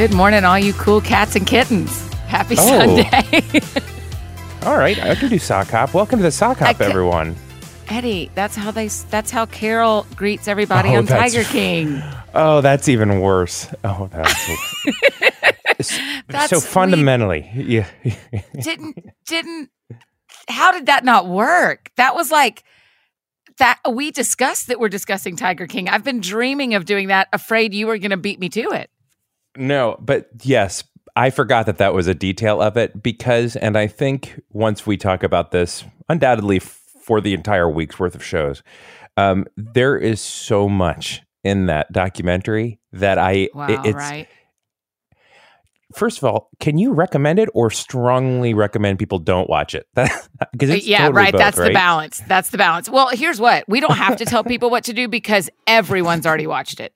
Good morning, all you cool cats and kittens. Happy Oh. Sunday. All right, I can do sock hop. Welcome to the sock hop, ca- everyone. Eddie, that's how they that's how Carol greets everybody Oh, on Tiger King. Oh, that's even worse. Oh, that's so, That's so fundamentally, yeah. Didn't didn't how did that not work? That was like that we discussed that we're discussing Tiger King. I've been dreaming of doing that, afraid you were going to beat me to it. No, but yes, I forgot that that was a detail of it because, and I think once we talk about this, undoubtedly for the entire week's worth of shows, um, there is so much in that documentary that I Wow, it- it's right? first of all, can you recommend it or strongly recommend people don't watch it? Because yeah, totally right. both, That's the balance. That's the balance. Well, here's what we don't have to tell people what to do because everyone's already watched it.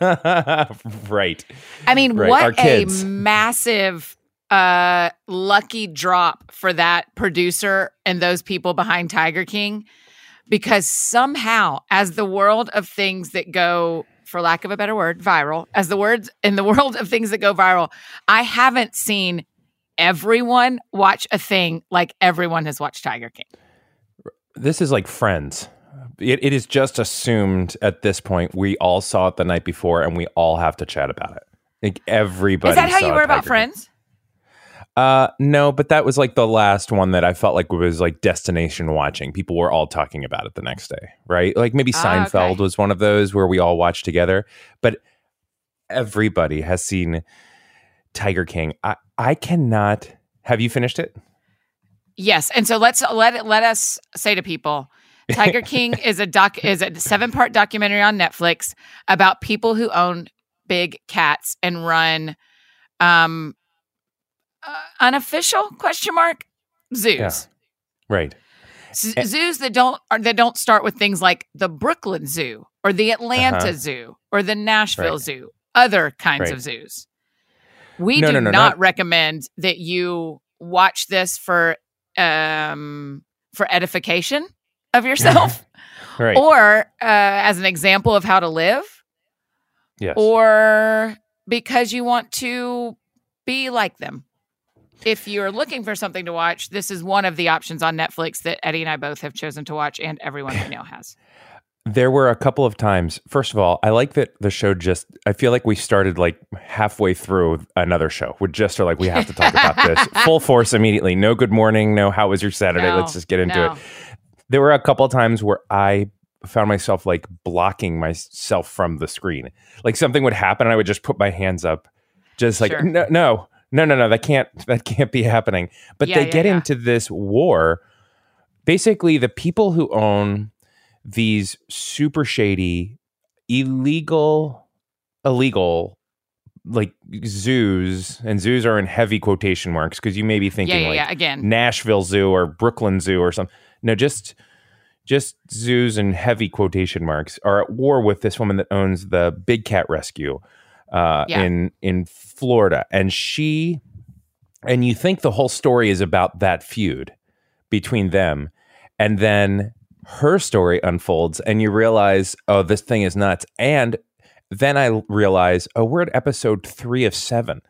right. I mean, Right, what our a kids. massive uh lucky drop for that producer and those people behind Tiger King because somehow as the world of things that go for lack of a better word viral as the words in the world of things that go viral I haven't seen everyone watch a thing like everyone has watched Tiger King. This is like Friends. It, it is just assumed at this point we all saw it the night before and we all have to chat about it. Like everybody. Is that how you were about Friends? Uh, no, but that was like the last one that I felt like was like destination watching. People were all talking about it the next day, right? Like maybe Ah, Seinfeld okay. was one of those where we all watched together, but everybody has seen Tiger King. I I cannot. Have you finished it? Yes, and so let's let it let us say to people, Tiger King is a doc is a seven part documentary on Netflix about people who own big cats and run um uh, unofficial question mark zoos. Yeah. Right. Z- zoos that don't are, that don't start with things like the Brooklyn Zoo or the Atlanta Uh-huh. Zoo or the Nashville Right. Zoo, other kinds Right. of zoos. We No, do no, no, not, not- recommend that you watch this for um for edification of yourself Right. or uh, as an example of how to live yes. or because you want to be like them. If you're looking for something to watch, this is one of the options on Netflix that Eddie and I both have chosen to watch, and everyone we know has. There were a couple of times. First of all, I like that the show just. I feel like we started like halfway through another show. We just are like we have to talk about this full force immediately. No good morning. No how was your Saturday? No, Let's just get into no. it. There were a couple of times where I found myself like blocking myself from the screen. Like something would happen, and I would just put my hands up, just like Sure. no, no, no, no, no. That can't. That can't be happening. But Yeah, they yeah, get yeah. into this war. Basically, the people who own these super shady, illegal, illegal, like zoos, and zoos are in heavy quotation marks because you may be Yeah, thinking yeah, like yeah. Again, Nashville Zoo or Brooklyn Zoo or something. No, just just zoos and heavy quotation marks are at war with this woman that owns the Big Cat Rescue uh, Yeah. in in Florida, and she and you think the whole story is about that feud between them, and then her story unfolds, and you realize, oh, this thing is nuts, and then I realize, oh, we're at episode three of seven.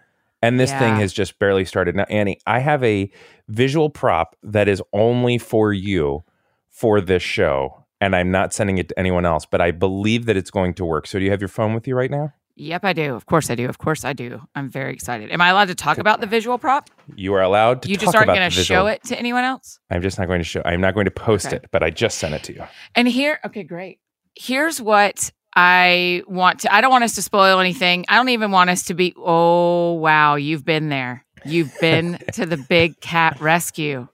And this thing has just barely started. Now, Annie, I have a visual prop that is only for you for this show, and I'm not sending it to anyone else, but I believe that it's going to work. So, do you have your phone with you right now? yep, I do. Of course, I do. Of course, I do. I'm very excited. Am I allowed to talk about the visual prop? You are allowed to You just aren't going to show it to anyone else? I'm just not going to show. I'm not going to post Okay. it, but I just sent it to you. And here, okay, great. Here's what I want to, I don't want us to spoil anything. I don't even want us to be, oh, wow, you've been there. You've been to the big cat rescue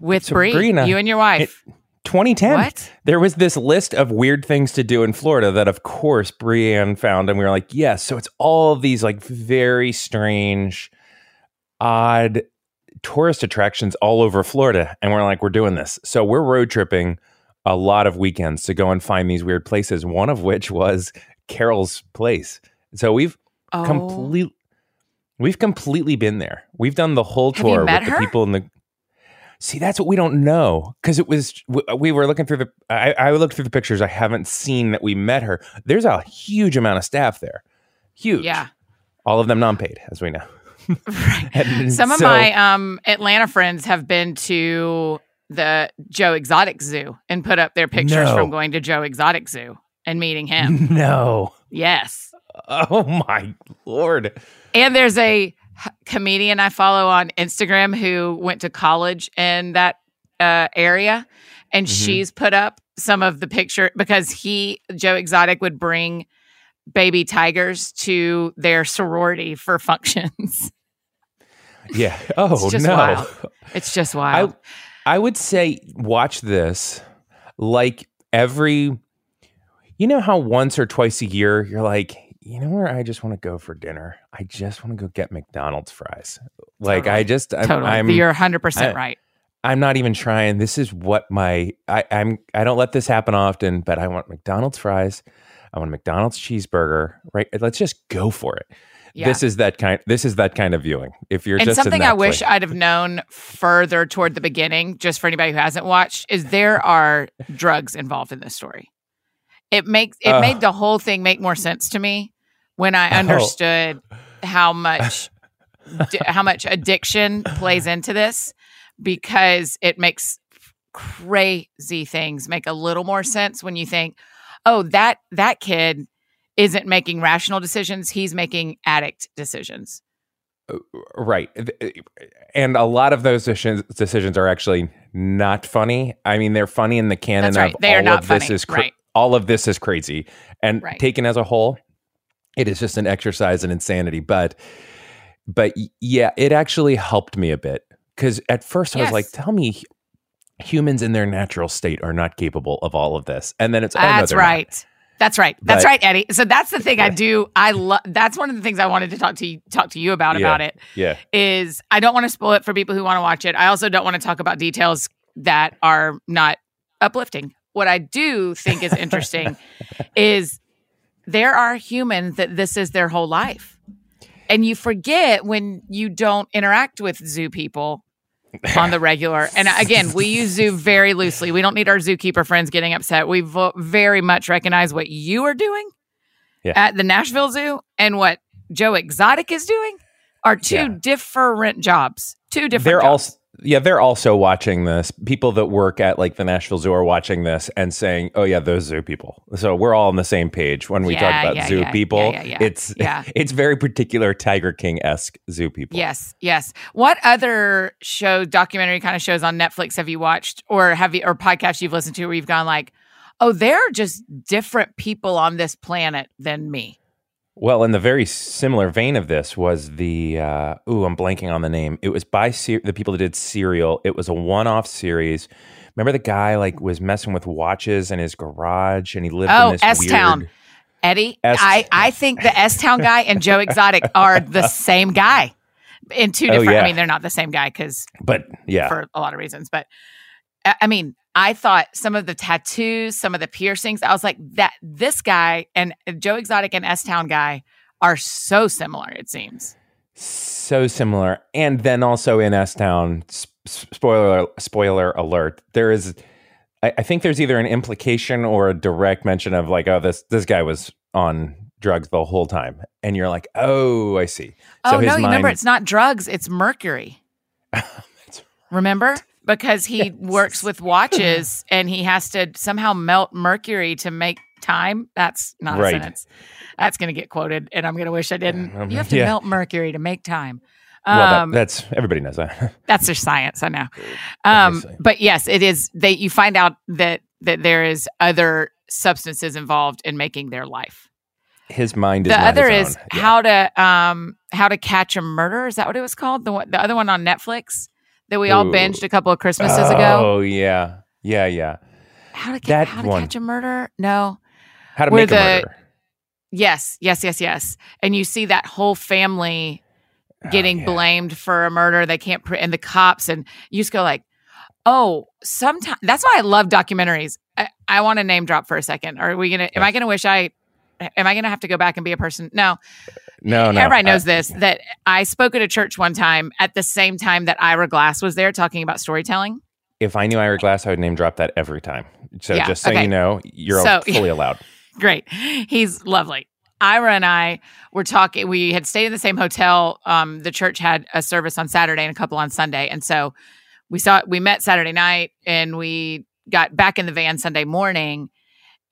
with Bree, Sabrina, you and your wife. 2010. What? There was this list of weird things to do in Florida that, of course, Brienne found, and we were like, yes. So it's all of these like very strange, odd tourist attractions all over Florida, and we're like, we're doing this. So we're road tripping a lot of weekends to go and find these weird places. One of which was Carol's place. So we've oh, complete, we've completely been there. We've done the whole tour with her? the people in the. See, that's what we don't know because it was we, we were looking through the. I, I looked through the pictures. I haven't seen that we met her. There's a huge amount of staff there, huge. yeah. All of them non-paid, as we know. Right. Some of so- my um, Atlanta friends have been to the Joe Exotic Zoo and put up their pictures No. from going to Joe Exotic Zoo and meeting him. no. yes. Oh my lord. And there's a comedian I follow on Instagram who went to college in that uh, area, and Mhm. she's put up some of the picture because he Joe Exotic would bring baby tigers to their sorority for functions. Yeah. Oh just no. wild. It's just wild. I would say watch this like every you know how once or twice a year you're like, you know where I just want to go for dinner? I just want to go get McDonald's fries. Like Totally. I just I'm, totally, I'm you're 100 percent right. I'm not even trying. This is what my I, I'm I don't let this happen often, but I want McDonald's fries. I want a McDonald's cheeseburger. Right? Let's just go for it. Yeah. This is that kind. This is that kind of viewing. If you're and just in something I wish place. I'd have known further toward the beginning, just for anybody who hasn't watched, is there are drugs involved in this story. It makes it Ugh. made the whole thing make more sense to me when I Oh. understood how much how much addiction plays into this because it makes crazy things make a little more sense when you think, oh, that that kid isn't making rational decisions; he's making addict decisions. Uh, right. Uh, and a lot of those decisions, decisions are actually not funny. I mean, they're funny in the canon That's right. of They are all not of this is cra- Right. all of this is crazy. And Right. taken as a whole, it is just an exercise in insanity. But but yeah, it actually helped me a bit because at first I was like, tell me humans in their natural state are not capable of all of this. And then it's oh, That's they're not. Right. That's right. That's But- right, Eddie. So that's the thing I do. I love. That's one of the things I wanted to talk to you, talk to you about Yeah. about it. Yeah. Is I don't want to spoil it for people who want to watch it. I also don't want to talk about details that are not uplifting. What I do think is interesting is there are humans that this is their whole life, and you forget when you don't interact with zoo people on the regular. And again, we use zoo very loosely. We don't need our zookeeper friends getting upset. We vo- very much recognize what you are doing Yeah. at the Nashville Zoo and what Joe Exotic is doing are two Yeah. different jobs. Two different they're jobs. also yeah they're also watching this people that work at like the nashville zoo are watching this and saying oh yeah those zoo people so we're all on the same page when we Yeah, talk about yeah, zoo yeah, people it's Yeah. it's very particular tiger king-esque zoo people Yes, yes. What other show, documentary kind of shows on Netflix have you watched, or have you, or podcasts you've listened to where you've gone like, oh, they're just different people on this planet than me. Well in the very similar vein of this was the uh ooh i'm blanking on the name it was by Ser- the people that did serial it was a one-off series remember the guy like was messing with watches in his garage and he lived Oh, in this S-Town. weird Eddie, S- I, I think the S Town guy and Joe Exotic are the same guy in two different. yeah. I mean, they're not the same guy because but yeah for a lot of reasons, but I I mean, I thought some of the tattoos, some of the piercings, I was like, that this guy and Joe Exotic and S Town guy are so similar. It seems. so similar and then also in s town spoiler spoiler alert there is I, I think there's either an implication or a direct mention of like oh this this guy was on drugs the whole time and you're like oh i see oh his no, you remember it's not drugs, it's mercury. remember? Because he works with watches and he has to somehow melt mercury to make time. That's not Right. a sentence. That's going to get quoted, and I'm going to wish I didn't. Um, You have to yeah. melt mercury to make time. well that, Um, that's everybody knows that that's their science, I know. Um, but yes, it is. They you find out that that there is other substances involved in making their life. his mind is the other is. Yeah. how to um how to catch a murder. Is that what it was called? The one, the other one on Netflix that we all Ooh. binged a couple of Christmases ago. oh yeah yeah yeah How to, that how to catch a murder? No. how to Where make a murder Yes, yes, yes, yes. And you see that whole family Oh, getting yeah. blamed for a murder. They can't, pre- and the cops, and you just go like, oh, sometimes that's why I love documentaries. I, I want to name drop for a second. Are we gonna? Am I gonna wish I? Am I gonna have to go back and be a person? No, no no everybody knows uh, this. That I spoke at a church one time at the same time that Ira Glass was there talking about storytelling. if i knew ira glass i would name drop that every time so Yeah, just so okay. you know you're So- fully allowed Great, he's lovely. Ira and I were talking. We had stayed in the same hotel. Um, the church had a service on Saturday and a couple on Sunday, and so we saw we met Saturday night, and we got back in the van Sunday morning.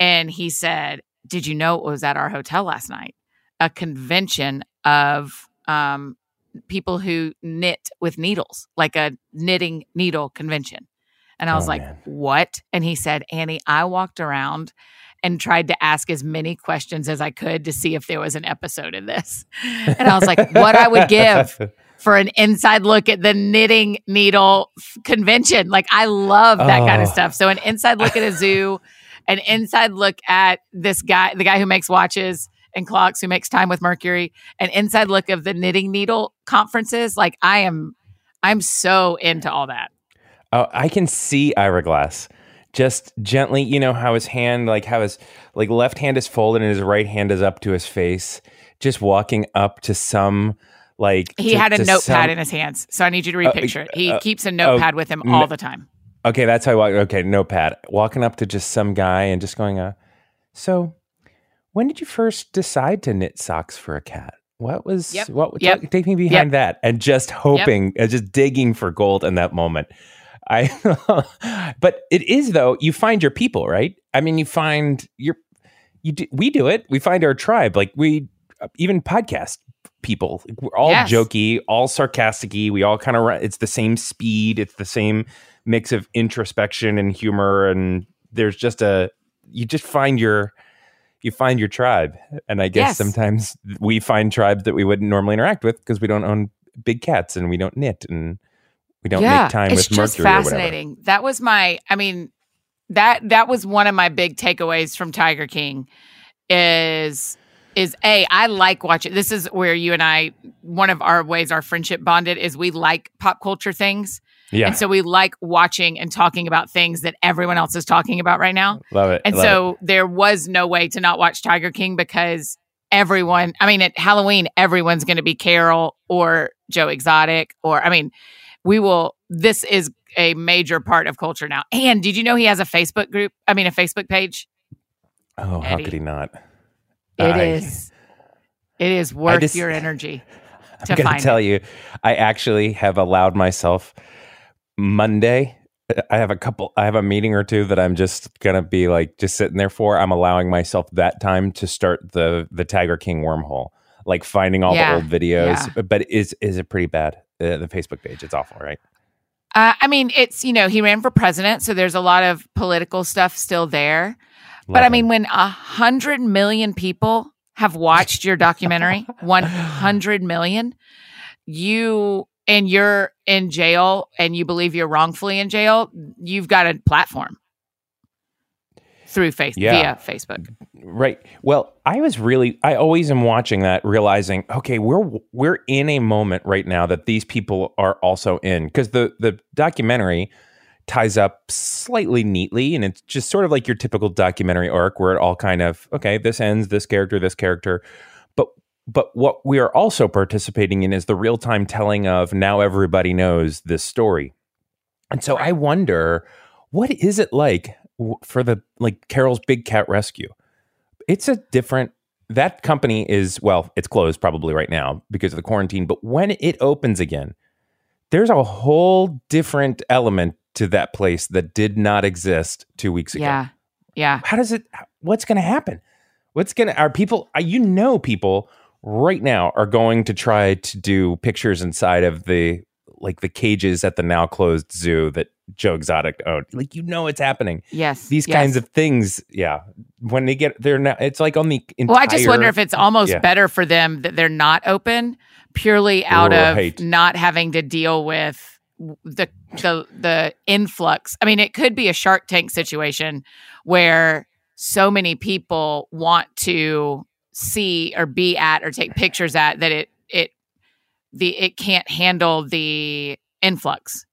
And he said, "Did you know it was at our hotel last night? A convention of um, people who knit with needles, like a knitting needle convention." And I was Oh, like, man. "What?" And he said, "Annie, I walked around." and tried to ask as many questions as I could to see if there was an episode in this. And I was like, what I would give for an inside look at the knitting needle f- convention. Like, I love that kind of Oh. stuff. So, an inside look at a zoo, an inside look at this guy, the guy who makes watches and clocks, who makes time with Mercury, an inside look of the knitting needle conferences. Like, I am, I'm so into all that. Oh, I can see Ira Glass just gently, you know, how his hand, like how his like left hand is folded and his right hand is up to his face, just walking up to some like He to- had a notepad some- in his hands. So, I need you to Uh, repicture it. He uh, keeps a notepad with him all the time. Okay, that's how I walk. Okay, notepad. Walking up to just some guy and just going, uh, so when did you first decide to knit socks for a cat? What was Yep, what yep, take, take me behind that and just hoping and just digging for gold in that moment. I but it is though, you find your people, right? I mean, you find your you do, we do it. We find our tribe. Like we even podcast people. We're all Yes. jokey, all sarcastic y. We all kind of it's the same speed, it's the same mix of introspection and humor and there's just a you just find your you find your tribe and i guess Yes. sometimes we find tribes that we wouldn't normally interact with because we don't own big cats and we don't knit and we don't make time it's with just mercury or whatever fascinating. That was my, I mean, that that was one of my big takeaways from Tiger King. Is is a I like watching. This is where you and I, one of our ways our friendship bonded is we like pop culture things, yeah and so we like watching and talking about things that everyone else is talking about right now. love it And love so there was no way to not watch Tiger King because everyone, I mean, at Halloween, everyone's going to be Carol or Joe Exotic, or, I mean, we will, this is a major part of culture now. And did you know he has a Facebook group? I mean, a Facebook page? it. oh how could he not It I- is. It is worth just- your energy to i'm gonna tell it. you i actually have allowed myself monday i have a couple i have a meeting or two that i'm just gonna be like just sitting there for. I'm allowing myself that time to start the the tiger king wormhole like finding all Yeah, the old videos. but is is it pretty bad? Uh, the facebook page it's awful right? Uh, I mean, it's, you know, he ran for president, so there's a lot of political stuff still there. But I mean, when a hundred million people have watched your documentary, one hundred million, you and you're in jail and you believe you're wrongfully in jail, you've got a platform through face Yeah. via Facebook. Right. Well, I was really I always am watching that realizing, okay, we're we're in a moment right now that these people are also in because the the documentary ties up slightly neatly and it's just sort of like your typical documentary arc where it all kind of okay, this ends this character, this character. But but what we are also participating in is the real-time telling of now everybody knows this story. And so I wonder what is it like for the like Carol's Big Cat Rescue? it's a different that company is well it's closed probably right now because of the quarantine but when it opens again there's a whole different element to that place that did not exist two weeks ago Yeah. Yeah. how does it what's going to happen what's going to are people are, you know people right now are going to try to do pictures inside of the like the cages at the now closed zoo that joe exotic owned like you know it's happening Yes. these yes. kinds of things yeah when they get they're not it's like on the entire Well, I just wonder if it's almost yeah. better for them that they're not open purely out Right. of not having to deal with the the the influx. I mean, it could be a Shark Tank situation where so many people want to see or be at or take pictures at that it it the it can't handle the influx.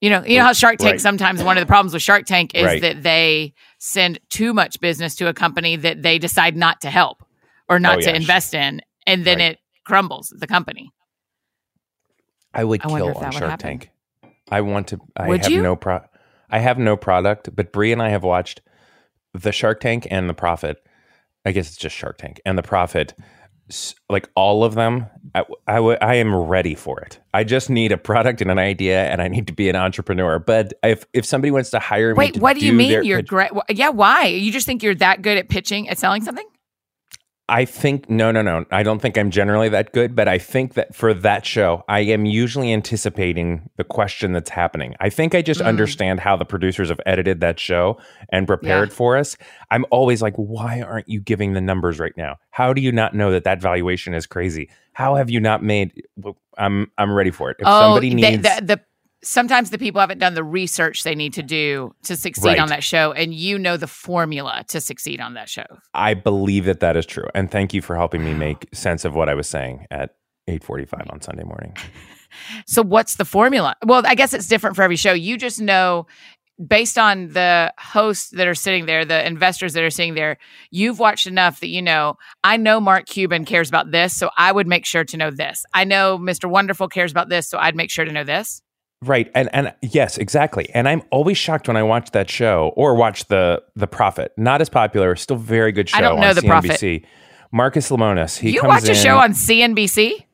You know, you know how Shark Tank Right. sometimes one of the problems with Shark Tank is Right. that they send too much business to a company that they decide not to help or not Oh, to yeah. invest in, and then Right. it crumbles the company. i would I kill on shark tank i want to i Would have you? no pro i have no product but Bree and i have watched the shark tank and the profit I guess it's just Shark Tank and the Profit. s- Like all of them, I, I, w- I am ready for it. I just need a product and an idea, and I need to be an entrepreneur. But if if somebody wants to hire me, Wait, what do you mean you're pitch- great? Yeah, why? You just think you're that good at pitching, at selling something? I think no, no, no. I don't think I'm generally that good, but I think that for that show, I am usually anticipating the question that's happening. I think I just Mm. understand how the producers have edited that show and prepared for us. I'm always like, why aren't you giving the numbers right now? How do you not know that that valuation is crazy? How have you not made? well, I'm I'm ready for it. If somebody the- needs, the, the sometimes the people haven't done the research they need to do to succeed Right. on that show, and you know the formula to succeed on that show. I believe that that is true. And thank you for helping me make sense of what I was saying at 8:45 on Sunday morning. So what's the formula? Well, I guess it's different for every show. You just know based on the hosts that are sitting there, the investors that are sitting there, you've watched enough that you know, I know Mark Cuban cares about this, so I would make sure to know this. I know Mr. Wonderful cares about this, so I'd make sure to know this. Right. And and yes, exactly. And I'm always shocked when I watch that show or watch the the Profit. Not as popular, still very good show I don't know on The Profit. CNBC. Marcus Lemonis. He you watch a in, show on CNBC?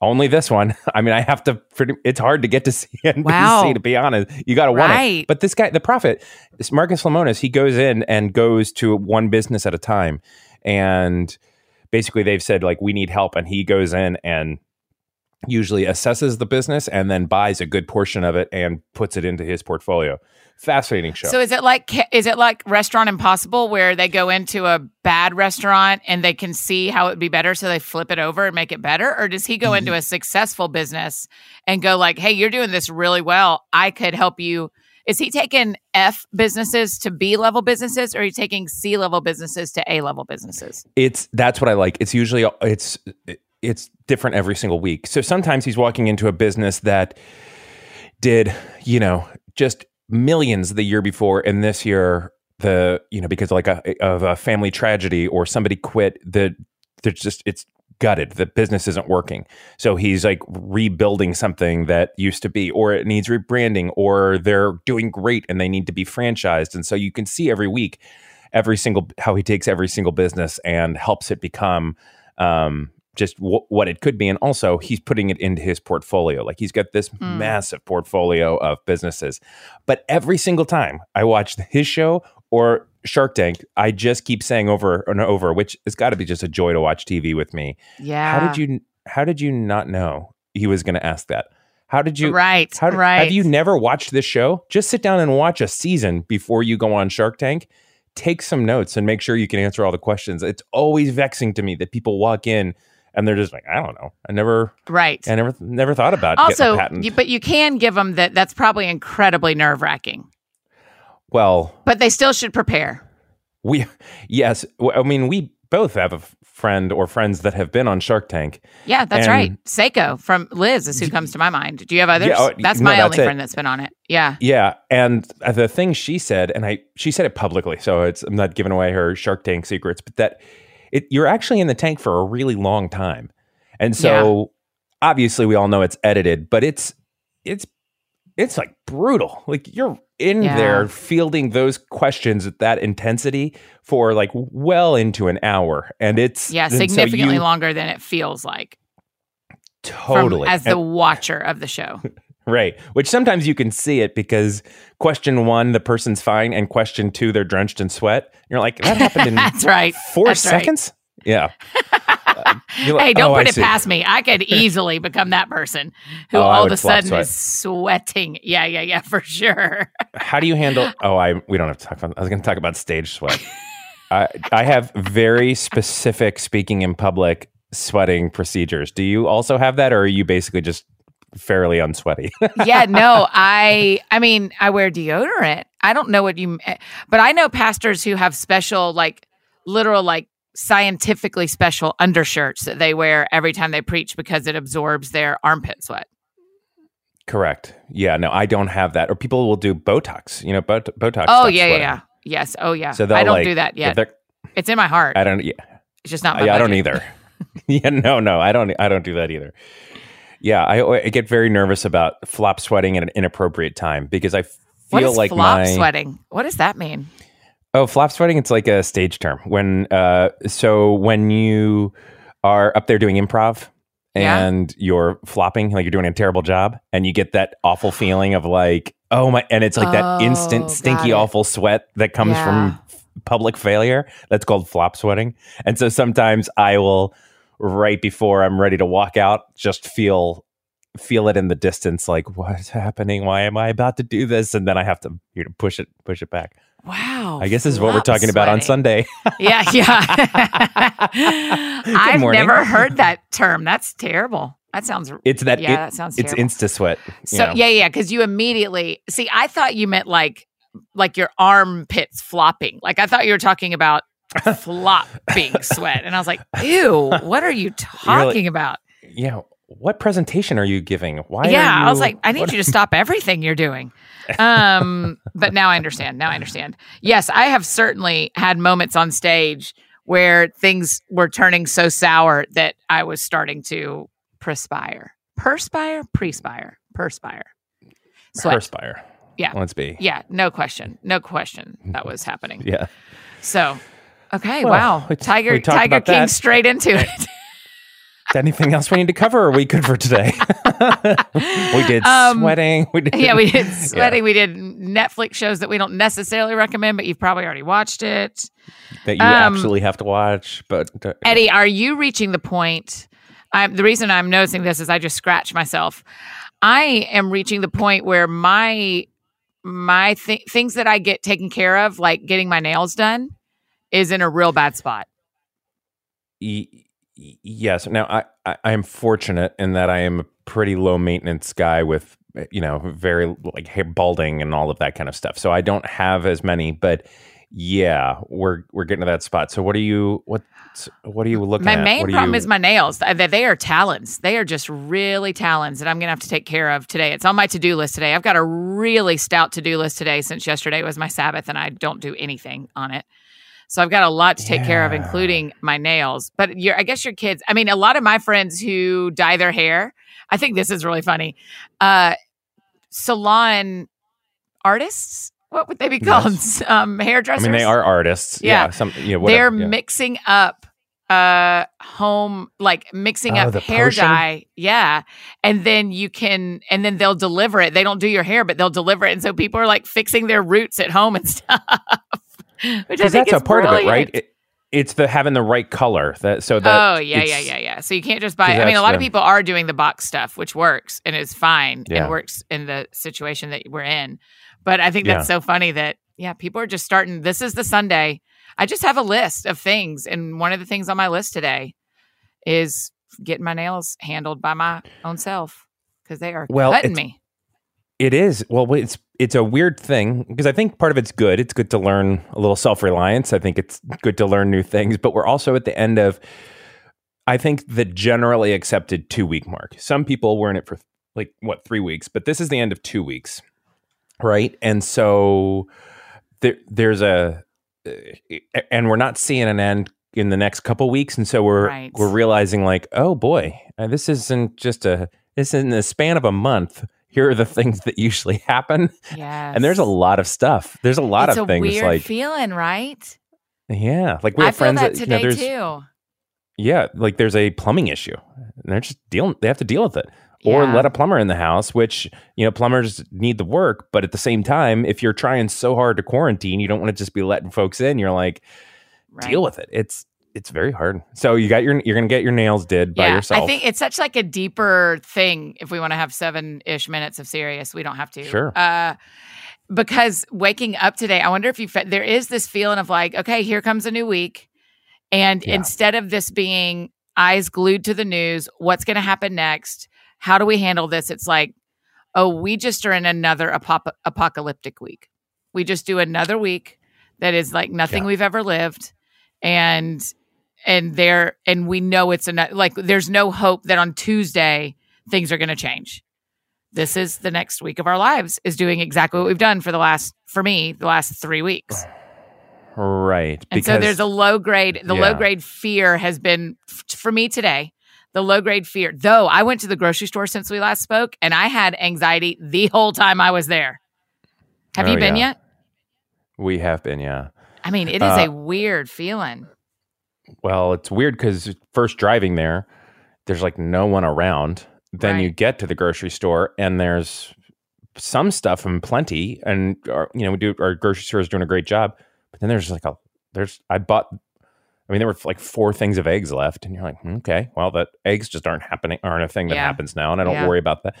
only this one. I mean, I have to pretty it's hard to get to CNBC Wow. to be honest. You got to want Right. it. But this guy, the Profit, Marcus Lemonis, he goes in and goes to one business at a time and basically they've said like we need help and he goes in and usually assesses the business and then buys a good portion of it and puts it into his portfolio. Fascinating show. So is it like is it like Restaurant Impossible where they go into a bad restaurant and they can see how it would be better so they flip it over and make it better or does he go mm-hmm. into a successful business and go like hey you're doing this really well I could help you is he taking F businesses to B level businesses or are you taking C level businesses to A level businesses? it's that's what I like. It's usually it's it's different every single week. So sometimes he's walking into a business that did, you know, just millions the year before and this year the, you know, because like a of a family tragedy or somebody quit, the there's just it's gutted. The business isn't working. So he's like rebuilding something that used to be, or it needs rebranding, or they're doing great and they need to be franchised. And so you can see every week, every single how he takes every single business and helps it become um, just w- what it could be. And also, he's putting it into his portfolio. Like he's got this Hmm. massive portfolio of businesses. But every single time I watch his show or Shark Tank, I just keep saying over and over, which has got to be just a joy to watch TV with me. Yeah. How did you? How did you not know he was going to ask that? How did you? Right. How did, right. Have you never watched this show? Just sit down and watch a season before you go on Shark Tank. Take some notes and make sure you can answer all the questions. It's always vexing to me that people walk in and they're just like, I don't know. I never, right. I never, never thought about getting also, a patent. you, but you can give them that that's probably incredibly nerve-wracking. well, But they still should prepare. we, yes, I mean, we both have a friend or friends that have been on Shark Tank. Yeah, that's And- right. Seiko from Liz is who comes to my mind. Do you have others? Yeah, oh, that's no, my that's only it. friend that's been on it. Yeah. Yeah, and the thing she said, and I she said it publicly, so it's I'm not giving away her Shark Tank secrets, but that it you're actually in the tank for a really long time, and so obviously we all know it's edited, but it's it's it's like brutal. Like you're in Yeah. there fielding those questions at that intensity for like well into an hour, and it's Yeah, and so significantly you- longer than it feels like. from- Totally, as the And- watcher of the show. Right. Which sometimes you can see it because question one, the person's fine, and question two, they're drenched in sweat. You're like, that happened in that's right. four That's right. seconds? Yeah. Uh, like, Hey, don't "Oh, I put it see." past me. I could easily become that person who Oh, all of a sudden sweat. is sweating. Yeah, yeah, yeah, for sure. How do you handle? Oh, I we don't have to talk about. I was going to talk about stage sweat. I I have very specific speaking in public sweating procedures. Do you also have that, or are you basically just fairly unsweaty? yeah, no, I I mean, I wear deodorant. I don't know what you eh, but I know pastors who have special like literal like scientifically special undershirts that they wear every time they preach because it absorbs their armpit sweat. Correct. Yeah. No, I don't have that. Or people will do Botox. You know, bot- Botox. Oh yeah, yeah, yeah. Yes. Oh yeah. So I don't like, do that yet. It's in my heart. I don't. Yeah. it's just not my yeah, I don't either. yeah, no, no, I don't. I don't do that either. Yeah, I, I get very nervous about flop sweating at an inappropriate time because I feel like flop my sweating? What does that mean? Oh, flop sweating, it's like a stage term. When uh so when you are up there doing improv Yeah. and you're flopping, like you're doing a terrible job, and you get that awful feeling of like, oh my and it's like that Oh, instant stinky awful sweat that comes Yeah. from public failure. That's called flop sweating. And so sometimes I will right before I'm ready to walk out, just feel feel it in the distance like what's happening why am i about to do this and then i have to you know push it push it back Wow. I guess this is what we're talking about on. Sunday. Yeah, yeah. I've morning. never heard that term. That's terrible. That sounds It's that yeah, it- that sounds it's insta sweat. So know. yeah, yeah, because you immediately see. I thought you meant like like your armpits flopping. Like I thought you were talking about flopping sweat, and I was like, "Ew, what are you talking about?" yeah. What presentation are you giving? Why? yeah, are I was like, "I need what- you to stop everything you're doing." Um, but now I understand. Now I understand. Yes, I have certainly had moments on stage where things were turning so sour that I was starting to perspire, perspire, perspire, perspire, sweat. perspire. Yeah. Let's be. Yeah, no question. No question that was happening. Yeah. So, okay, Well, wow. we Tiger we Tiger King that. straight into it. Anything else we need to cover? Or are we good for today? we did Um, sweating. We did. yeah, we did sweating. We did Netflix shows that we don't necessarily recommend, but you've probably already watched it. that you um, absolutely have to watch. But uh, Eddie, are you reaching the point? I'm, the reason I'm noticing this is I just scratched myself. I am reaching the point where my my th- things that I get taken care of, like getting my nails done, is in a real bad spot. y- yes. Now I, I I am fortunate in that I am a pretty low maintenance guy with eh, you know very like hair balding and all of that kind of stuff. So I don't have as many, but yeah, we're we're getting to that spot. So what are you what what are you looking at? My main problem you- is my nails. Th- That they are talons. They are just really talons that I'm gonna have to take care of today. It's on my to do list today. I've got a really stout to do list today since yesterday was my Sabbath and I don't do anything on it. So I've got a lot to take care of, including my nails. But your, I guess your kids. I mean, a lot of my friends who dye their hair. I think this is really funny. Uh, salon artists. What would they be called? Um, I hairdressers. mean, they are artists. Yeah. Yeah. some, yeah, They're yeah. mixing up uh home like mixing Oh, up hair potion? dye yeah and then you can and then they'll deliver it they don't do your hair but they'll deliver it and so people are like fixing their roots at home and stuff which i because think that's a part of it, right? It, it's the having the right color. That so that oh yeah yeah yeah yeah so you can't just buy i mean a lot of people are doing the box stuff which works and is fine Yeah. and works in the situation that we're in but i think Yeah. that's so funny that yeah people are just starting this is the sunday i just have a list of things and one of the things on my list today is getting my nails handled by my own self because they are Well, cutting me It is. Well, it's it's a weird thing because I think part of it's good. It's good to learn a little self reliance. I think it's good to learn new things, but we're also at the end of, I think, the generally accepted two week mark. Some people were in it for like what three weeks, but this is the end of two weeks, right? And so there, there's a, uh, and we're not seeing an end in the next couple weeks, and so we're Right. we're realizing like, oh boy, this isn't just a this is in the span of a month. Here are the things that usually happen, yeah and there's a lot of stuff. There's a lot it's of a things weird like feeling right yeah, like we have friends that that, you know, too yeah, like there's a plumbing issue, and they're just dealing. They have to deal with it, or Yeah. let a plumber in the house, which you know plumbers need the work, but at the same time, if you're trying so hard to quarantine, you don't want to just be letting folks in. You're like, right. deal with it. It's it's very hard. So you got your you're gonna get your nails did by yourself. I think it's such like a deeper thing if we want to have seven ish minutes of serious. We don't have to. Sure. Uh, because waking up today, I wonder if you fe- there is this feeling of like, okay, here comes a new week, and Yeah. instead of this being eyes glued to the news, what's going to happen next? How do we handle this? It's like, oh, we just are in another apop- apocalyptic week. We just do another week that is like nothing Yeah. we've ever lived, and and there and we know it's enough like there's no hope that on tuesday things are going to change this is the next week of our lives is doing exactly what we've done for the last for me the last three weeks right. and so there's a low grade the low grade fear has been f- for me today the low grade fear though i went to the grocery store since we last spoke and i had anxiety the whole time i was there have Oh, you been yeah. yet we have been yeah. I mean, it is uh, a weird feeling. Well, it's weird because first driving there, there's like no one around. Then right. you get to the grocery store and there's some stuff and plenty, and our, you know we do our grocery store is doing a great job. But then there's like a there's I bought. I mean, there were like four things of eggs left, and you're like, hmm, okay, well, that eggs just aren't happening, aren't a thing that yeah. happens now, and I don't yeah. worry about that.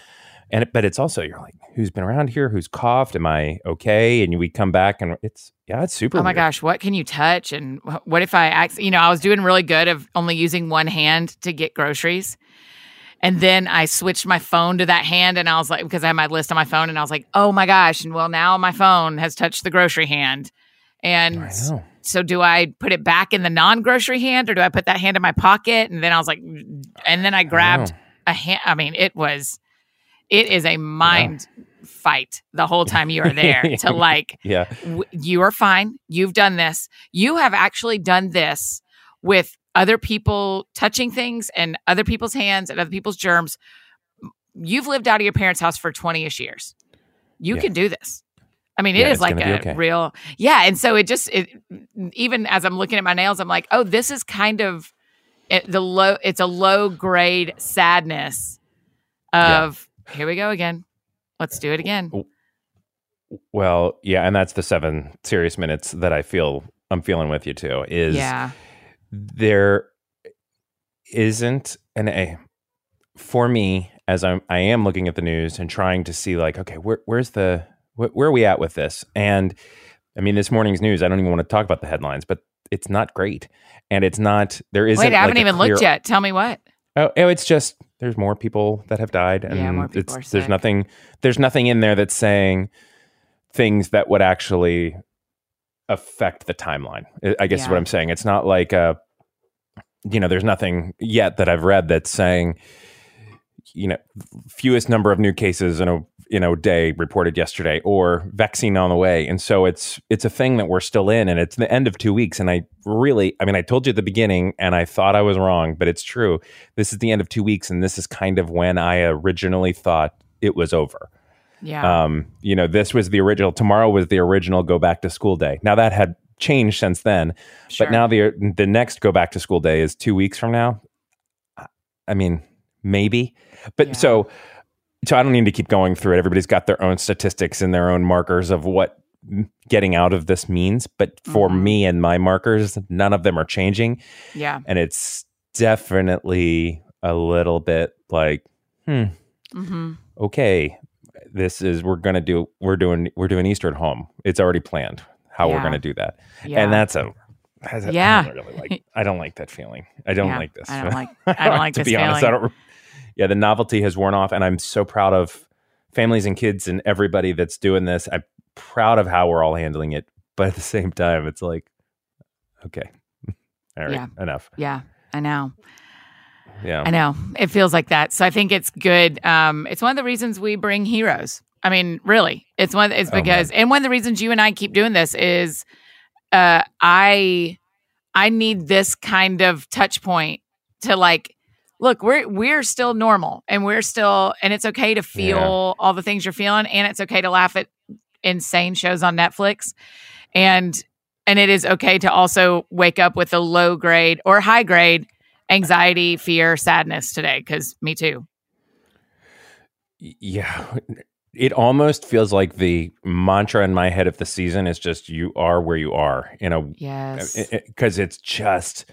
And but it's also you're like, who's been around here? Who's coughed? Am I okay? And we come back, and it's yeah, it's super. Oh my weird. gosh, what can you touch? And what if I, act, you know, I was doing really good of only using one hand to get groceries, and then I switched my phone to that hand and I was like, because I had my list on my phone and I was like, oh my gosh. And well, now my phone has touched the grocery hand. And so do I put it back in the non grocery hand or do I put that hand in my pocket? And then I was like, and then I grabbed I a hand. I mean, it was, it is a mind yeah. fight the whole time you are there to like, yeah, w- you are fine. You've done this. You have actually done this with other people touching things and other people's hands and other people's germs. You've lived out of your parents' house for 20 ish years. You yeah. can do this. I mean, it yeah, is like a okay. real, yeah. And so it just, it, even as I'm looking at my nails, I'm like, oh, this is kind of it, the low, it's a low grade sadness of. Here we go again. Let's do it again. Well, yeah. And that's the seven serious minutes that I feel I'm feeling with you too is yeah there isn't an a for me as I'm I am looking at the news and trying to see like okay where where's the wh- where are we at with this and I mean this morning's news I don't even want to talk about the headlines but it's not great and it's not there isn't wait I haven't even clear, looked yet tell me what oh, oh it's just there's more people that have died and yeah, more people it's, there's nothing there's nothing in there that's saying things that would actually affect the timeline. I guess yeah. is what I'm saying. It's not like uh you know, there's nothing yet that I've read that's saying you know fewest number of new cases in a you know day reported yesterday or vaccine on the way and so it's it's a thing that we're still in and it's the end of 2 weeks and I really I mean I told you at the beginning and I thought I was wrong but it's true this is the end of 2 weeks and this is kind of when I originally thought it was over yeah. Um, you know, this was the original. Tomorrow was the original go back to school day. Now that had changed since then, sure. but now the the next go back to school day is two weeks from now. I mean, maybe, but yeah. so so I don't need to keep going through it. Everybody's got their own statistics and their own markers of what getting out of this means. But for mm-hmm. me and my markers, none of them are changing. Yeah, and it's definitely a little bit like, hmm, mm-hmm. okay, this is we're gonna do we're doing we're doing Easter at home. It's already planned how yeah. we're gonna do that, yeah. and that's a, that's a yeah. I don't really like. I don't like that feeling. I don't yeah, like this. I don't like. I don't like to be feeling. honest. I don't. Yeah, the novelty has worn off, and I'm so proud of families and kids and everybody that's doing this. I'm proud of how we're all handling it, but at the same time, it's like, okay, all right, yeah. enough. Yeah, I know. Yeah. I know. It feels like that. So I think it's good. Um, it's one of the reasons we bring heroes. I mean, really, it's one. It's oh, because, oh, and one of the reasons you and I keep doing this is, uh, I, I need this kind of touch point to like, look, we're we're still normal, and we're still, and it's okay to feel yeah. all the things you're feeling, and it's okay to laugh at insane shows on Netflix, and and it is okay to also wake up with a low grade or high grade anxiety, fear, sadness today because me too. Yeah. It almost feels like the mantra in my head of the season is just you are where you are, you know. Yes. Because it's just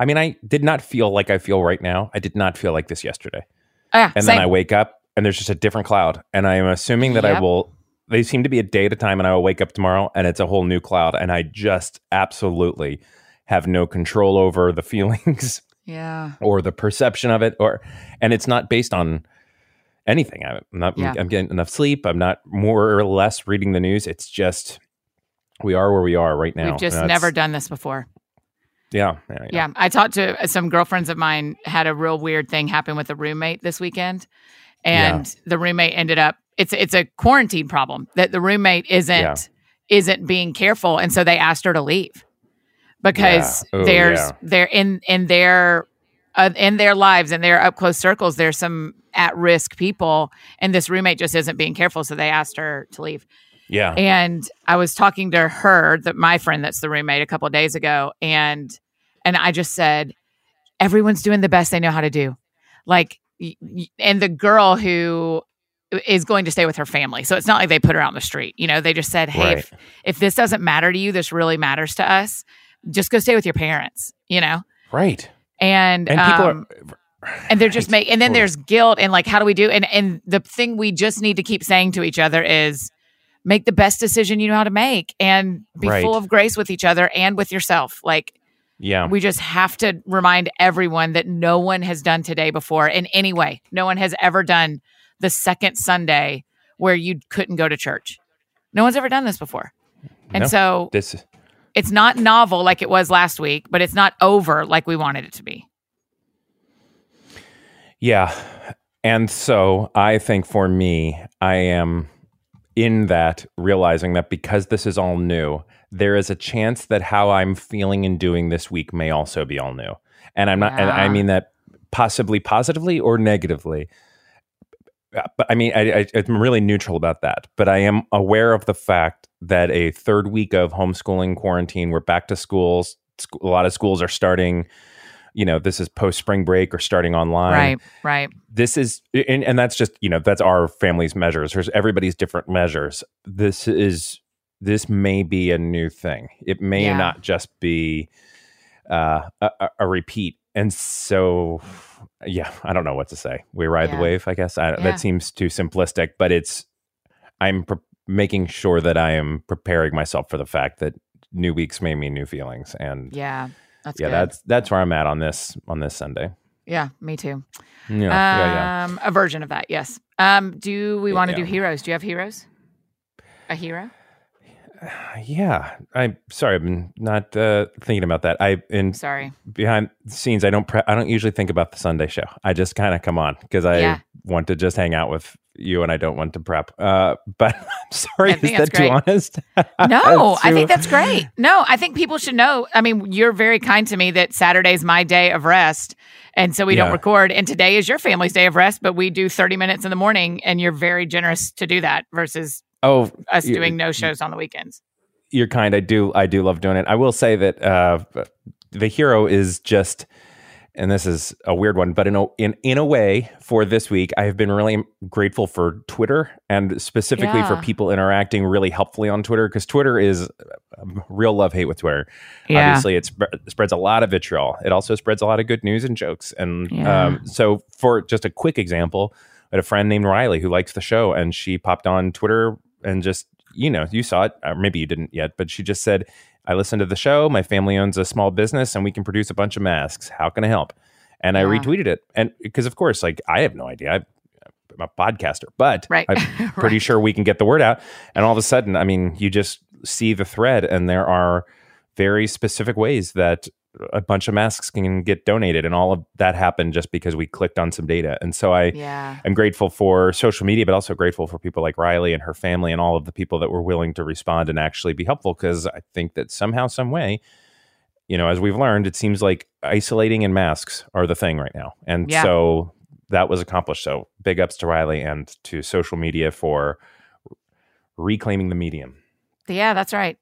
I mean, I did not feel like I feel right now. I did not feel like this yesterday. Ah, and same. then I wake up and there's just a different cloud. And I am assuming that yep. I will they seem to be a day at a time and I will wake up tomorrow and it's a whole new cloud. And I just absolutely have no control over the feelings yeah or the perception of it or and it's not based on anything i'm not yeah. i'm getting enough sleep i'm not more or less reading the news it's just we are where we are right now we've just never done this before yeah, yeah, yeah yeah i talked to some girlfriends of mine had a real weird thing happen with a roommate this weekend and yeah. the roommate ended up it's it's a quarantine problem that the roommate isn't isn't being careful and so they asked her to leave because yeah. Ooh, there's yeah. they're in in their uh, in their lives and their up close circles there's some at risk people and this roommate just isn't being careful so they asked her to leave Yeah. And I was talking to her, that my friend that's the roommate, a couple of days ago, and and I just said, everyone's doing the best they know how to do. Like, and the girl who is going to stay with her family. So it's not like they put her out in the street. You know, they just said, hey, Right. if, if this doesn't matter to you, this really matters to us. Just go stay with your parents. You know, Right. and And people um, are and they're just make and then there's guilt and like how do we do and and the thing we just need to keep saying to each other is make the best decision you know how to make and be Right. full of grace with each other and with yourself like Yeah. we just have to remind everyone that no one has done today before in any way no one has ever done the second sunday where you couldn't go to church no one's ever done this before and No. so this it's not novel like it was last week but it's not over like we wanted it to be Yeah. And so I think for me, I am in that realizing that because this is all new, there is a chance that how I'm feeling and doing this week may also be all new. And I'm not, and I mean that possibly positively or negatively. Uh, But I mean, I, I, I'm really neutral about that. But I am aware of the fact that a third week of homeschooling quarantine, we're back to schools. Sc- A lot of schools are starting, you know, this is post spring break or starting online. Right right. This is and, and that's just you know that's our family's measures. There's everybody's different measures. This is this may be a new thing. It may Yeah. not just be uh, a, a- repeat. And so yeah i don't know what to say. We ride Yeah. the wave i guess. I, Yeah. that seems too simplistic but it's i'm pre- making sure that i am preparing myself for the fact that new weeks may mean new feelings. And yeah that's yeah good. that's that's where i'm at on this on this sunday Yeah, me too. yeah yeah yeah Um, a version of that, yes. Um, do we want to Yeah. do heroes? Do you have heroes? A hero? Yeah, I'm sorry. I've been not uh, thinking about that. I in Sorry. behind the scenes. I don't. Pre- I don't usually think about the Sunday show. I just kind of come on because I Yeah. want to just hang out with you, and I don't want to prep. Uh, but I'm sorry. Is that too honest? No, I think that's great. No, I think people should know. I mean, you're very kind to me that Saturday's my day of rest. And so we don't record. And today is your family's day of rest, but we do 30 minutes in the morning. And you're very generous to do that versus Oh, us doing no shows on the weekends. you're kind. I do. I do love doing it. I will say that uh, the hero is just, and this is a weird one, but in a in in a way, for this week, I have been really grateful for Twitter and specifically for people interacting really helpfully on Twitter because Twitter is um, real love hate with Twitter. Yeah. Obviously, it sp- spreads a lot of vitriol. It also spreads a lot of good news and jokes. And Yeah. um, so, for just a quick example, I had a friend named Riley who likes the show, and she popped on Twitter and just, you know, you saw it, or maybe you didn't yet, but she just said, I listened to the show. My family owns a small business, and we can produce a bunch of masks. How can I help? And I retweeted it, and because of course, like I have no idea. I, I'm a podcaster, but Right. I'm pretty Right. sure we can get the word out. And all of a sudden, I mean, you just see the thread, and there are very specific ways that a bunch of masks can get donated, and all of that happened just because we clicked on some data. And so I Yeah. am grateful for social media, but also grateful for people like Riley and her family, and all of the people that were willing to respond and actually be helpful. Because I think that somehow, some way. You know, as we've learned, it seems like isolating and masks are the thing right now. And Yeah. so that was accomplished. So big ups to Riley and to social media for reclaiming the medium. Yeah, that's right.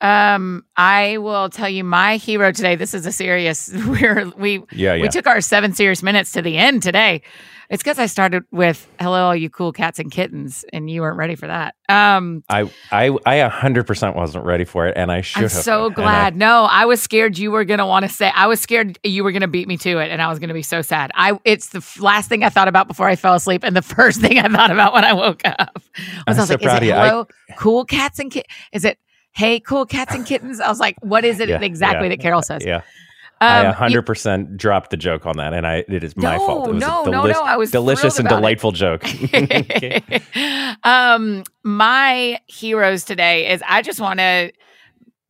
Um, I will tell you my hero today. This is a serious. We're we Yeah, yeah. we took our seven serious minutes to the end today. It's because I started with "Hello, all you cool cats and kittens," and you weren't ready for that. Um, I I I a hundred percent wasn't ready for it, and I should. I'm have so been. And I- glad. no, I was scared you were gonna want to say. I was scared you were gonna beat me to it, and I was gonna be so sad. I it's the f- last thing I thought about before I fell asleep, and the first thing I thought about when I woke up was I'm I was so like, proud "Is of it you. I- hello, cool cats and kittens? Is it hey, cool cats and kittens?" I was like, "What is it Yeah, exactly yeah, that Carole says?" Yeah, I Um, a you- hundred percent dropped the joke on that, and I it is my No, fault. It was no, a no, no, I was delicious and about it. delightful joke. Um, my heroes today is I just want to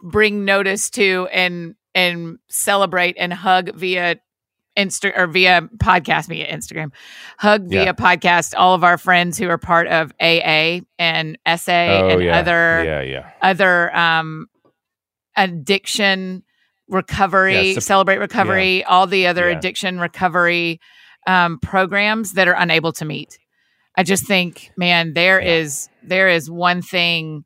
bring notice to and and celebrate and hug via Insta or via podcast via Instagram, hug via Yeah. podcast all of our friends who are part of AA and SA oh and yeah, other yeah, yeah. other um addiction recovery Yeah, celebrate recovery all the other addiction recovery um programs that are unable to meet. I just think man there is there is one thing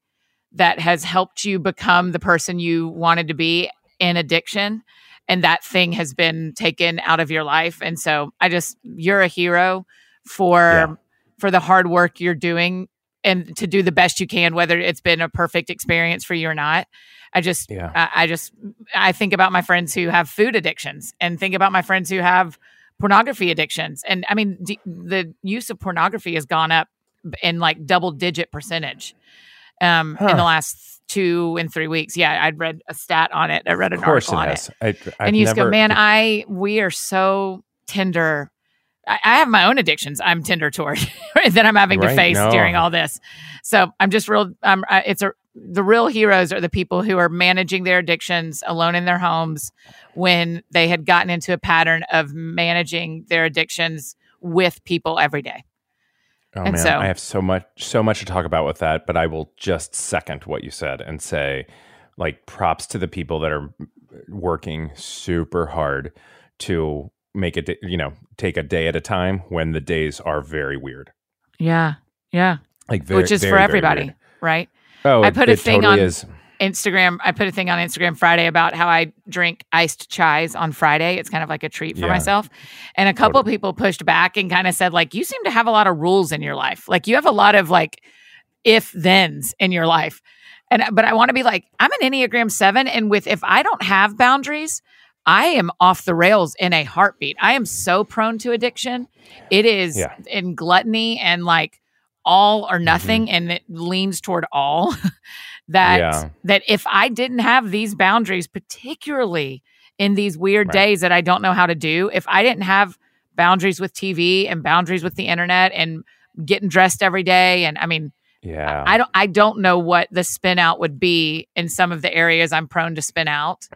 that has helped you become the person you wanted to be in addiction and that thing has been taken out of your life and so i just you're a hero for Yeah. for the hard work you're doing and to do the best you can whether it's been a perfect experience for you or not i just Yeah. I, I just i think about my friends who have food addictions and think about my friends who have pornography addictions and i mean d- the use of pornography has gone up in like double digit percentage um in the last two and three weeks yeah i'd read a stat on it i read an article on it. I, and you just go, man, I we are so tender. I, I have my own addictions. I'm tender toward that I'm having to face no. during all this. So I'm just real. Um, I- it's a the real heroes are the people who are managing their addictions alone in their homes when they had gotten into a pattern of managing their addictions with people every day. Oh And man, so- I have so much so much to talk about with that, but I will just second what you said and say like props to the people that are working super hard to make it you know, take a day at a time when the days are very weird. Yeah, yeah, Like very, which is very, for everybody, right? Oh, I put a thing totally on- is. Instagram. I put a thing on Instagram Friday about how I drink iced chais on Friday. It's kind of like a treat for Yeah. myself. And a couple people pushed back and kind of said, like, you seem to have a lot of rules in your life. Like you have a lot of like if thens in your life. And uh, but I want to be like, I'm an Enneagram seven. And with if I don't have boundaries, I am off the rails in a heartbeat. I am so prone to addiction. It is Yeah. in gluttony and like all or mm-hmm. nothing, and it leans toward all. that Yeah. that if I didn't have these boundaries, particularly in these weird Right. days that I don't know how to do, if I didn't have boundaries with TV and boundaries with the internet and getting dressed every day, and I mean, Yeah. I don't I don't know what the spin out would be in some of the areas I'm prone to spin out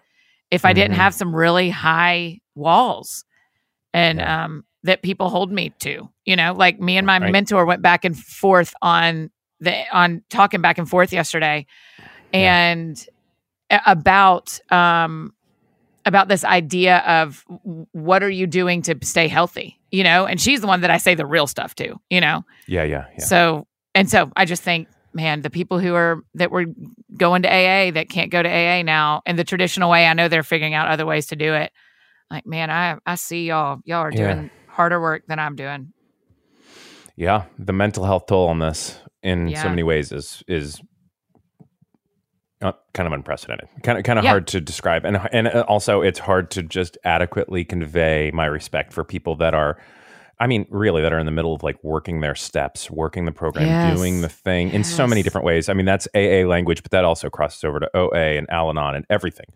if I didn't Mhm. have some really high walls and Yeah. um that people hold me to. You know, like me and my Right. mentor went back and forth on the on talking back and forth yesterday and a- about um about this idea of what are you doing to stay healthy you know and she's the one that i say the real stuff to you know yeah, yeah, yeah. so, and so I just think, man, the people who are that were going to AA that can't go to AA now in the traditional way, I know they're figuring out other ways to do it. Like, man, I I see y'all. Y'all are Yeah. doing harder work than I'm doing. Yeah, the mental health toll on this in Yeah. so many ways is is uh, kind of unprecedented. Kind of kind of Yeah. hard to describe, and and also it's hard to just adequately convey my respect for people that are. I mean, really, that are in the middle of like working their steps, working the program, Yes. doing the thing in so many different ways. I mean, that's AA language, but that also crosses over to OA and Al Anon and everything.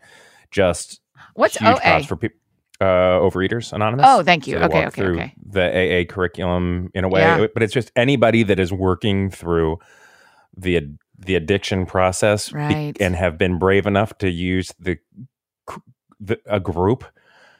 Just What's OA? for people. Uh, Overeaters Anonymous. Oh, thank you. they Okay, okay, through okay. The AA curriculum in a way, Yeah. but it's just anybody that is working through the the addiction process be- and have been brave enough to use the, the a group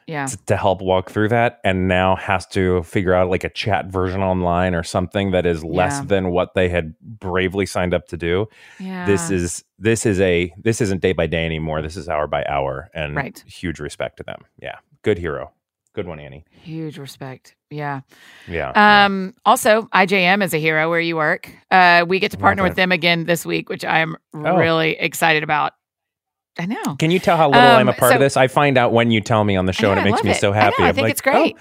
Yeah. t- to help walk through that, and now has to figure out like a chat version online or something that is less Yeah. than what they had bravely signed up to do. Yeah. This is this is a this isn't day by day anymore. This is hour by hour, and Right. huge respect to them. Yeah, good hero, good one, Annie. huge respect. Yeah. Yeah. yeah. Um, also, IJM is a hero where you work. Uh, we get to partner with them again this week, which I am Oh. really excited about. I know. Can you tell how little I'm Um, a part so- of this? I find out when you tell me on the show, Yeah, and it makes me it. so I know, happy. I think like, it's great. "Oh,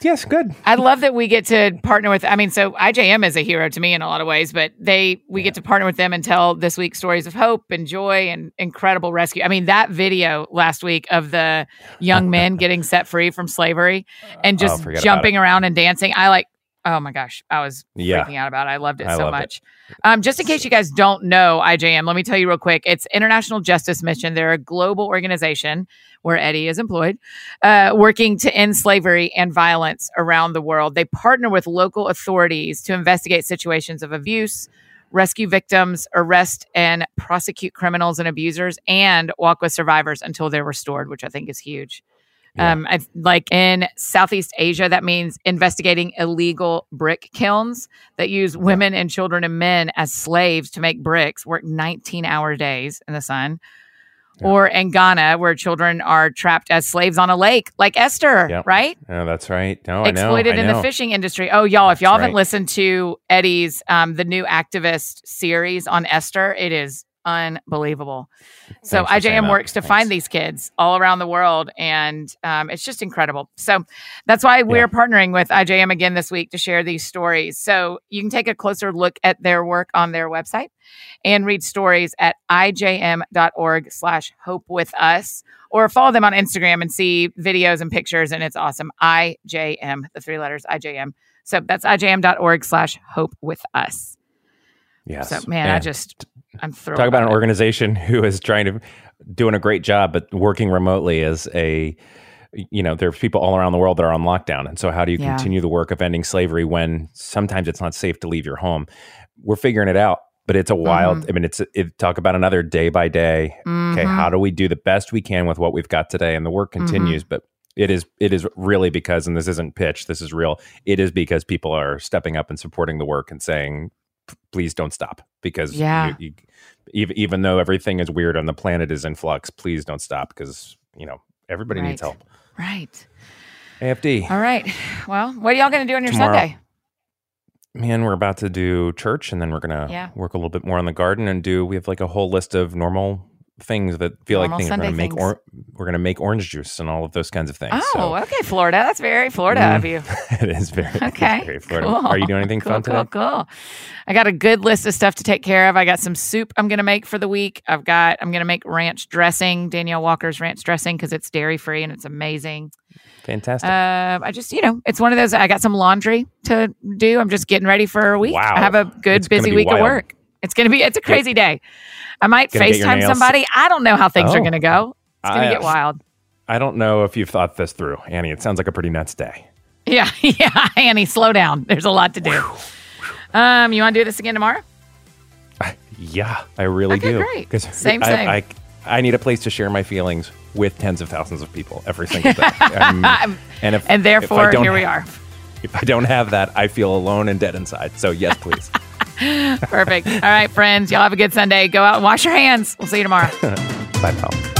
yes, good. I love that we get to partner with. I mean, so IJM is a hero to me in a lot of ways, but they we get to partner with them and tell this week stories of hope and joy and incredible rescue. I mean, that video last week of the young men getting set free from slavery and Oh, just jumping around and dancing. I like. Oh my gosh, I was Yeah. freaking out about it. I loved it I so loved it. much. Um, just in case you guys don't know IJM, let me tell you real quick. It's International Justice Mission. They're a global organization where Eddie is employed, uh, working to end slavery and violence around the world. They partner with local authorities to investigate situations of abuse, rescue victims, arrest and prosecute criminals and abusers, and walk with survivors until they're restored, which I think is huge. Yeah. Um, I, like in Southeast Asia, that means investigating illegal brick kilns that use women and children and men as slaves to make bricks, work 19 hour days in the sun. Yeah. Or in Ghana, where children are trapped as slaves on a lake, like Esther, Yep. right? Oh, that's right. No, I know. Exploited I in the fishing industry. Oh, y'all, if y'all That's haven't right. listened to Eddie's, um, the new activist series on Esther, it is unbelievable. So Thanks for saying IJM works to Thanks. find these kids all around the world, and um, it's just incredible. So that's why we're Yeah. partnering with IJM again this week to share these stories. So you can take a closer look at their work on their website and read stories at ijm.org slash hope with us or follow them on Instagram and see videos and pictures. And it's awesome. IJM, the three letters IJM. So that's ijm.org slash hope with us. Yes. So man, I just I'm thrilled. talk about an it. organization who is trying to doing a great job, but working remotely is a you know there's people all around the world that are on lockdown and so how do you Yeah. continue the work of ending slavery when sometimes it's not safe to leave your home we're figuring it out but it's a wild i mean it's it talk about another day by day okay Mhm. how do we do the best we can with what we've got today and the work Mm-hmm. continues but it is it is really because and this isn't pitch this is real it is because people are stepping up and supporting the work and saying "P- please don't stop because Yeah. you, even, even though everything is weird on the planet is in flux please don't stop because you know everybody needs help Right. afd All right. Well, what are y'all going to do on your Tomorrow. Sunday? man we're about to do church and then we're gonna Yeah. work a little bit more on the garden and do we have like a whole list of normal things that feel Normal like things we're gonna make or we're gonna make orange juice and all of those kinds of things Oh, so okay, Florida. That's very Florida Mm. of you. it is very, Okay. very Florida. Cool. Are you doing anything cool, fun cool, today? Cool. I got a good list of stuff to take care of. I got some soup I'm going to make for the week. I've got I'm going to make ranch dressing, Danielle Walker's ranch dressing because it's dairy free and it's amazing. Fantastic. Uh, I just, you know, it's one of those. I got some laundry to do. I'm just getting ready for a week. Wow. I have a good, It's busy week wild. at work. It's gonna be. It's a crazy day. I might FaceTime somebody. I don't know how things are Oh. gonna go. It's gonna get wild. I don't know if you've thought this through, Annie. It sounds like a pretty nuts day. Yeah, yeah. Annie, slow down. There's a lot to do. Um, you want to do this again tomorrow? Yeah, I really Okay, do. great. Same, I, same. I, I need a place to share my feelings with tens of thousands of people every single day. Um, and if And therefore, don't here we are. If I don't have that, I feel alone and dead inside. So yes, please. Perfect. All right, friends. Y'all have a good Sunday. Go out and wash your hands. We'll see you tomorrow. Bye, pal.